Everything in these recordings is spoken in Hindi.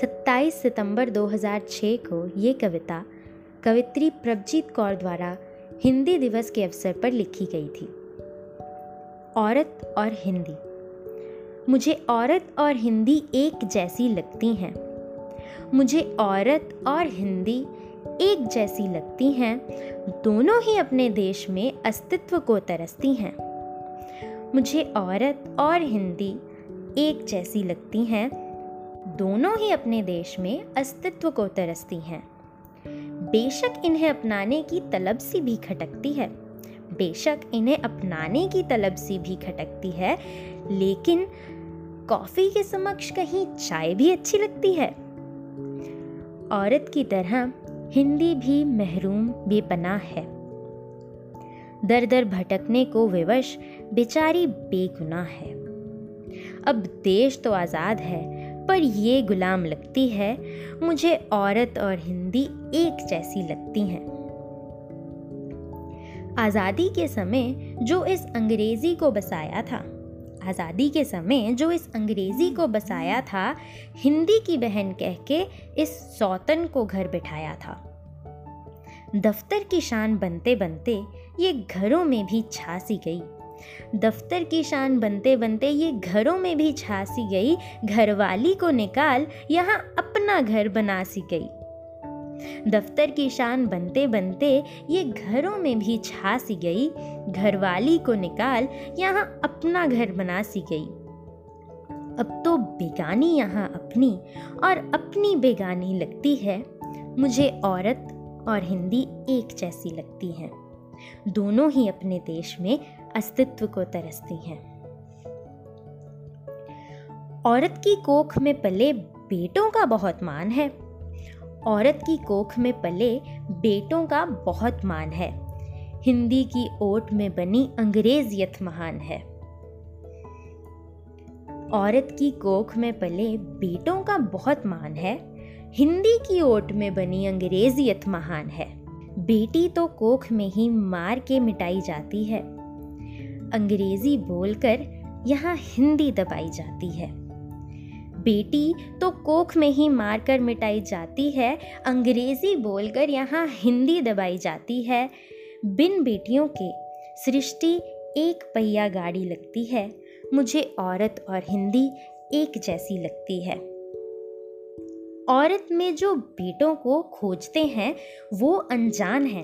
27 सितंबर 2006 को ये कविता कवित्री प्रभजीत कौर द्वारा हिंदी दिवस के अवसर पर लिखी गई थी। औरत और हिंदी। मुझे औरत और हिंदी एक जैसी लगती हैं। मुझे औरत और हिंदी एक जैसी लगती हैं। दोनों ही अपने देश में अस्तित्व को तरसती हैं। मुझे औरत और हिंदी एक जैसी लगती हैं। दोनों ही अपने देश में अस्तित्व को तरसती हैं। बेशक इन्हें अपनाने की तलब सी भी खटकती है। बेशक इन्हें अपनाने की तलब सी भी खटकती है, लेकिन कॉफ़ी के समक्ष कहीं चाय भी अच्छी लगती है। औरत की तरह हिंदी भी महरूम बेपना है। दर दर भटकने को विवश बेचारी बेगुनाह है। अब देश तो आज़ाद है पर ये गुलाम लगती है, मुझे औरत और हिंदी एक जैसी लगती हैं। आज़ादी के समय जो इस अंग्रेज़ी को बसाया था, आज़ादी के समय जो इस अंग्रेज़ी को बसाया था, हिंदी की बहन कह के इस सौतन को घर बिठाया था। दफ्तर की शान बनते बनते ये घरों में भी छासी गई। दफ्तर की शान बनते बनते ये घरों में भी छासी गई। घरवाली को निकाल यहाँ अपना घर बना सी गई। दफ्तर की शान बनते बनते ये घरों में भी छासी गई। घरवाली को निकाल यहाँ अपना घर बना सी गई। अब तो बेगानी यहाँ अपनी और अपनी बेगानी लगती है। मुझे औरत और हिंदी एक जैसी लगती हैं। दोनों ही अपने देश में अस्तित्व को तरसती हैं। औरत की कोख में पले बेटों का बहुत मान है। औरत की कोख में पले बेटों का बहुत मान है। हिंदी की ओट में बनी अंग्रेजियत महान है। औरत की कोख में पले बेटों का बहुत मान है। हिंदी की ओट में बनी अंग्रेजियत महान है। बेटी तो कोख में ही मार के मिटाई जाती है। अंग्रेज़ी बोलकर यहाँ हिंदी दबाई जाती है। बेटी तो कोख में ही मार कर मिटाई जाती है, अंग्रेज़ी बोलकर यहाँ हिंदी दबाई जाती है। बिन बेटियों के सृष्टि एक पहिया गाड़ी लगती है, मुझे औरत और हिंदी एक जैसी लगती है। औरत में जो बेटों को खोजते हैं, वो अनजान है।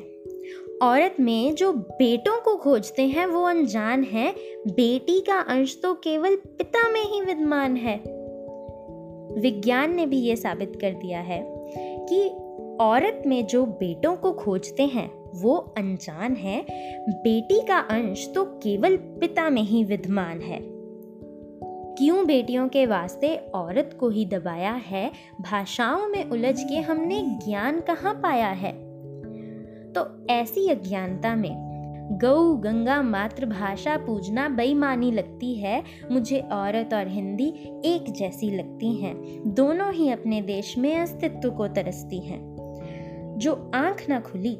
औरत में जो बेटों को खोजते हैं, वो अनजान है। बेटी का अंश तो केवल पिता में ही विद्यमान है। विज्ञान ने भी ये साबित कर दिया है कि औरत में जो बेटों को खोजते हैं, वो अनजान है। बेटी का अंश तो केवल पिता में ही विद्यमान है। क्यों बेटियों के वास्ते औरत को ही दबाया है? भाषाओं में उलझ के हमने ज्ञान कहाँ पाया है? तो ऐसी अज्ञानता में गौ गंगा मातृभाषा पूजना बेईमानी लगती है। मुझे औरत और हिंदी एक जैसी लगती हैं। दोनों ही अपने देश में अस्तित्व को तरसती हैं। जो आँख ना खुली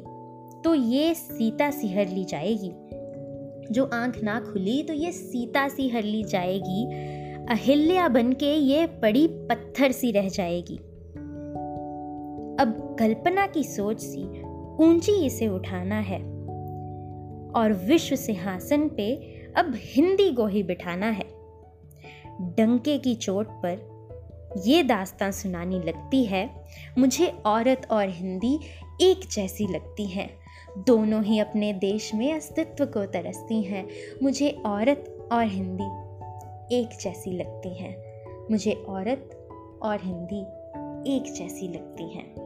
तो ये सीता सी हर ली जाएगी। जो आँख ना खुली तो ये सीता सी हर ली जाएगी। अहिल्या बन के ये पड़ी पत्थर सी रह जाएगी। अब कल्पना की सोच सी ऊँची इसे उठाना है और विश्व सिंहासन पे अब हिंदी को ही बिठाना है। डंके की चोट पर ये दास्तां सुनानी लगती है, मुझे औरत और हिंदी एक जैसी लगती हैं। दोनों ही अपने देश में अस्तित्व को तरसती हैं। मुझे औरत और हिंदी एक जैसी लगती हैं। मुझे औरत और हिंदी एक जैसी लगती हैं।